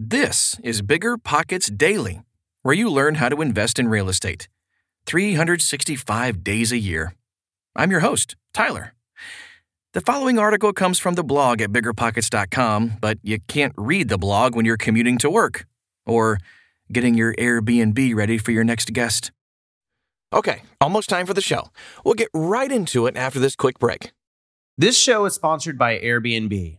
This is Bigger Pockets Daily, where you learn how to invest in real estate 365 days a year. I'm your host, Tyler. The following article comes from the blog at biggerpockets.com, but you can't read the blog when you're commuting to work or getting your Airbnb ready for your next guest. Okay, almost time for the show. We'll get right into it after this quick break. This show is sponsored by Airbnb.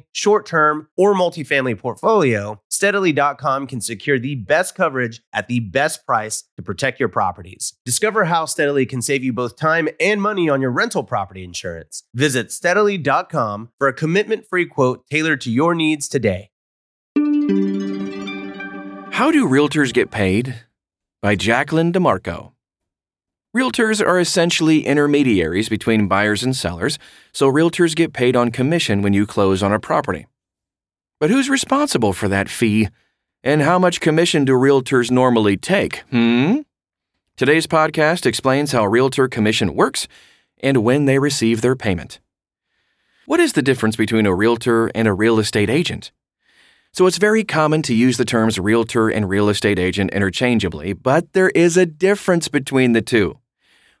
short term, or multifamily portfolio, steadily.com can secure the best coverage at the best price to protect your properties. Discover how Steadily can save you both time and money on your rental property insurance. Visit steadily.com for a commitment free quote tailored to your needs today. How do realtors get paid? By Jacqueline DeMarco. Realtors are essentially intermediaries between buyers and sellers, so realtors get paid on commission when you close on a property. But who's responsible for that fee? And how much commission do realtors normally take? Hmm? Today's podcast explains how realtor commission works and when they receive their payment. What is the difference between a realtor and a real estate agent? So it's very common to use the terms realtor and real estate agent interchangeably, but there is a difference between the two.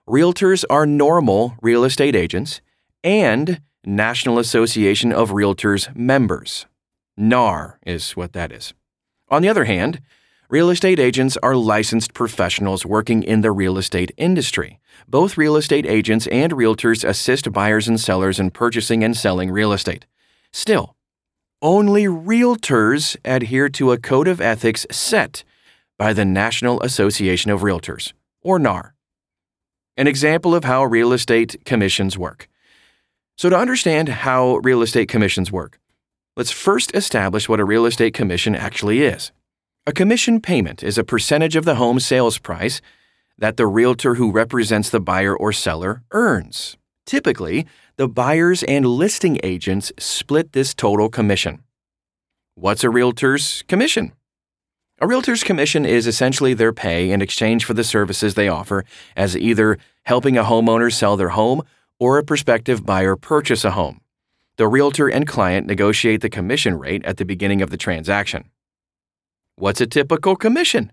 Realtors are normal real estate agents and National Association of Realtors members. NAR is what that is. On the other hand, real estate agents are licensed professionals working in the real estate industry. Both real estate agents and realtors assist buyers and sellers in purchasing and selling real estate. Still, only realtors adhere to a code of ethics set by the National Association of Realtors, or NAR. An example of how real estate commissions work. So, to understand how real estate commissions work, let's first establish what a real estate commission actually is. A commission payment is a percentage of the home sales price that the realtor who represents the buyer or seller earns. Typically, the buyers and listing agents split this total commission. What's a realtor's commission? A realtor's commission is essentially their pay in exchange for the services they offer as either helping a homeowner sell their home or a prospective buyer purchase a home. The realtor and client negotiate the commission rate at the beginning of the transaction. What's a typical commission?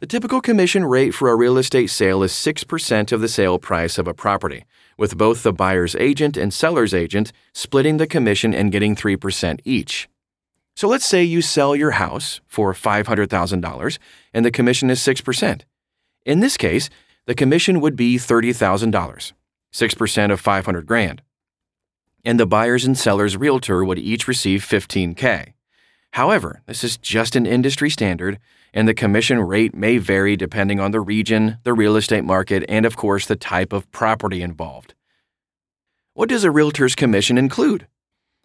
The typical commission rate for a real estate sale is 6% of the sale price of a property, with both the buyer's agent and seller's agent splitting the commission and getting 3% each. So let's say you sell your house for $500,000 and the commission is 6%. In this case, the commission would be $30,000, 6% of 500 grand. And the buyers and sellers realtor would each receive 15k. However, this is just an industry standard, and the commission rate may vary depending on the region, the real estate market, and of course, the type of property involved. What does a realtor's commission include?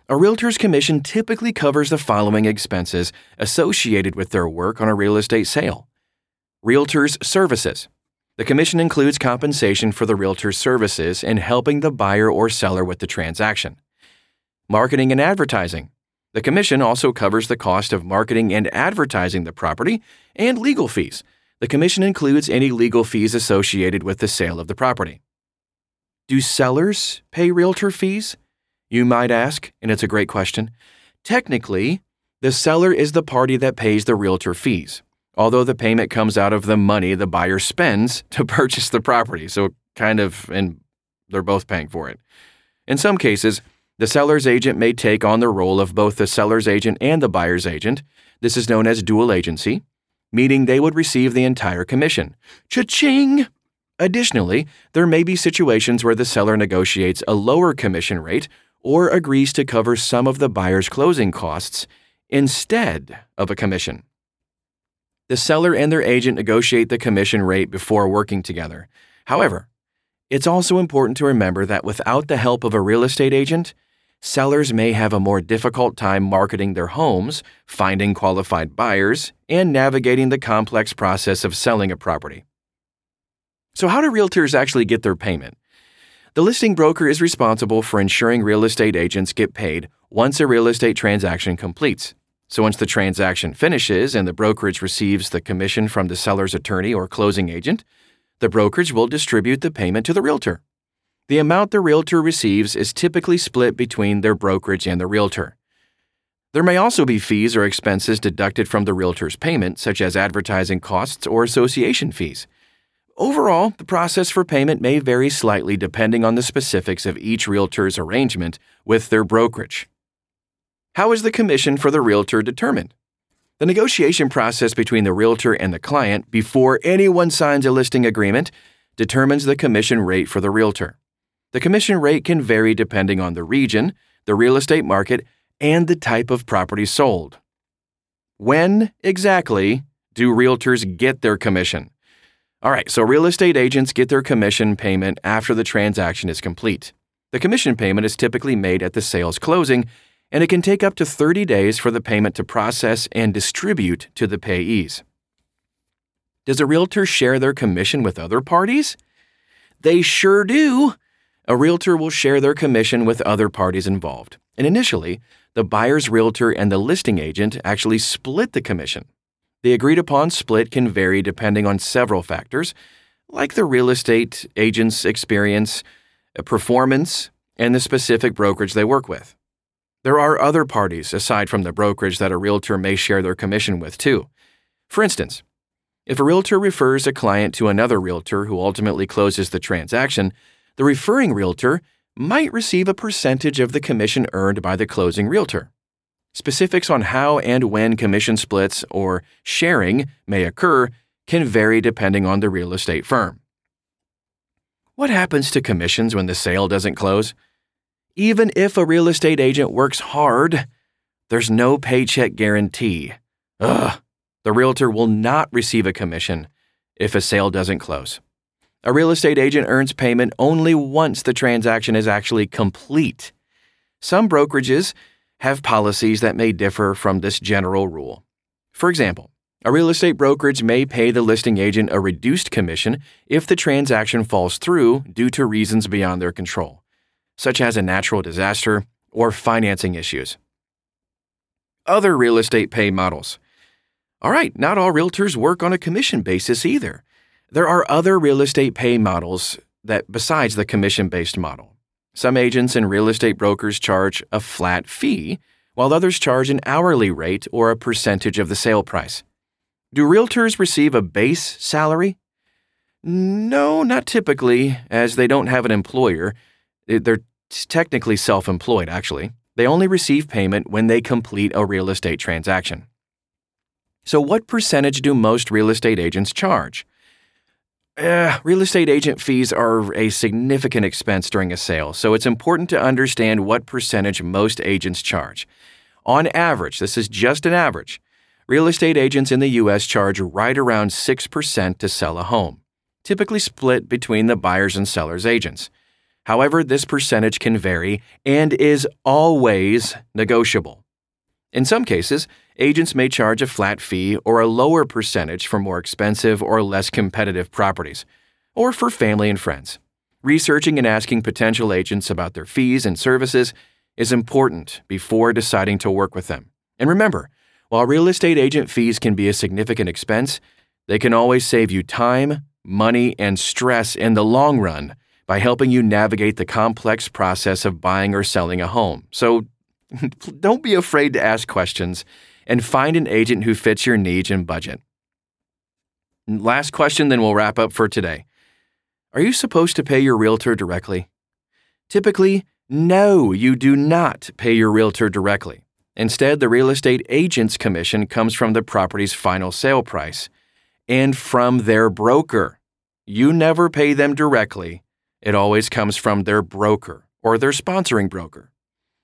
A realtor's commission typically covers the following expenses associated with their work on a real estate sale Realtor's services. The commission includes compensation for the realtor's services in helping the buyer or seller with the transaction. Marketing and advertising. The commission also covers the cost of marketing and advertising the property and legal fees. The commission includes any legal fees associated with the sale of the property. Do sellers pay realtor fees? You might ask, and it's a great question. Technically, the seller is the party that pays the realtor fees, although the payment comes out of the money the buyer spends to purchase the property. So, kind of, and they're both paying for it. In some cases, the seller's agent may take on the role of both the seller's agent and the buyer's agent. This is known as dual agency, meaning they would receive the entire commission. Cha-ching! Additionally, there may be situations where the seller negotiates a lower commission rate or agrees to cover some of the buyer's closing costs instead of a commission. The seller and their agent negotiate the commission rate before working together. However, it's also important to remember that without the help of a real estate agent, sellers may have a more difficult time marketing their homes, finding qualified buyers, and navigating the complex process of selling a property. So, how do realtors actually get their payment? The listing broker is responsible for ensuring real estate agents get paid once a real estate transaction completes. So once the transaction finishes and the brokerage receives the commission from the seller's attorney or closing agent, the brokerage will distribute the payment to the realtor. The amount the realtor receives is typically split between their brokerage and the realtor. There may also be fees or expenses deducted from the realtor's payment, such as advertising costs or association fees. Overall, the process for payment may vary slightly depending on the specifics of each realtor's arrangement with their brokerage. How is the commission for the realtor determined? The negotiation process between the realtor and the client before anyone signs a listing agreement determines the commission rate for the realtor. The commission rate can vary depending on the region, the real estate market, and the type of property sold. When exactly do realtors get their commission? All right, so real estate agents get their commission payment after the transaction is complete. The commission payment is typically made at the sales closing, and it can take up to 30 days for the payment to process and distribute to the payees. Does a realtor share their commission with other parties? They sure do. A realtor will share their commission with other parties involved, and initially, the buyer's realtor and the listing agent actually split the commission. The agreed upon split can vary depending on several factors, like the real estate agent's experience, performance, and the specific brokerage they work with. There are other parties aside from the brokerage that a realtor may share their commission with, too. For instance, if a realtor refers a client to another realtor who ultimately closes the transaction, the referring realtor might receive a percentage of the commission earned by the closing realtor. Specifics on how and when commission splits or sharing may occur can vary depending on the real estate firm. What happens to commissions when the sale doesn't close? Even if a real estate agent works hard, there's no paycheck guarantee. Ugh, the realtor will not receive a commission if a sale doesn't close. A real estate agent earns payment only once the transaction is actually complete. Some brokerages have policies that may differ from this general rule. For example, a real estate brokerage may pay the listing agent a reduced commission if the transaction falls through due to reasons beyond their control, such as a natural disaster or financing issues. Other real estate pay models. All right, not all realtors work on a commission basis either. There are other real estate pay models that besides the commission based model. Some agents and real estate brokers charge a flat fee, while others charge an hourly rate or a percentage of the sale price. Do realtors receive a base salary? No, not typically, as they don't have an employer. They're technically self employed, actually. They only receive payment when they complete a real estate transaction. So, what percentage do most real estate agents charge? Uh, real estate agent fees are a significant expense during a sale, so it's important to understand what percentage most agents charge. On average, this is just an average, real estate agents in the U.S. charge right around 6% to sell a home, typically split between the buyers and sellers agents. However, this percentage can vary and is always negotiable. In some cases, agents may charge a flat fee or a lower percentage for more expensive or less competitive properties, or for family and friends. Researching and asking potential agents about their fees and services is important before deciding to work with them. And remember, while real estate agent fees can be a significant expense, they can always save you time, money, and stress in the long run by helping you navigate the complex process of buying or selling a home. So don't be afraid to ask questions and find an agent who fits your needs and budget. Last question, then we'll wrap up for today. Are you supposed to pay your realtor directly? Typically, no, you do not pay your realtor directly. Instead, the real estate agent's commission comes from the property's final sale price and from their broker. You never pay them directly, it always comes from their broker or their sponsoring broker.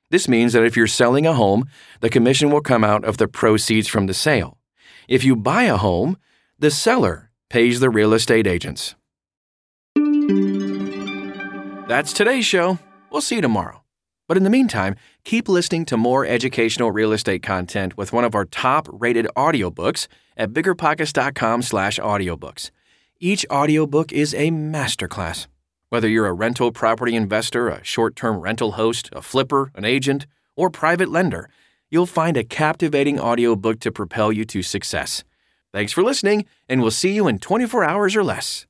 This means that if you're selling a home, the commission will come out of the proceeds from the sale. If you buy a home, the seller pays the real estate agents. That's today's show. We'll see you tomorrow. But in the meantime, keep listening to more educational real estate content with one of our top-rated audiobooks at biggerpockets.com/audiobooks. Each audiobook is a masterclass. Whether you're a rental property investor, a short term rental host, a flipper, an agent, or private lender, you'll find a captivating audiobook to propel you to success. Thanks for listening, and we'll see you in 24 hours or less.